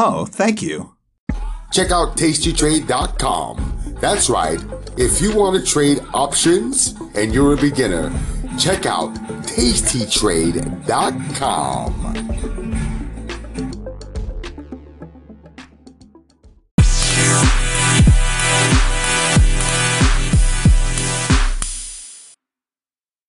Oh, thank you. Check out tastytrade.com. That's right. If you want to trade options and you're a beginner, check out tastytrade.com.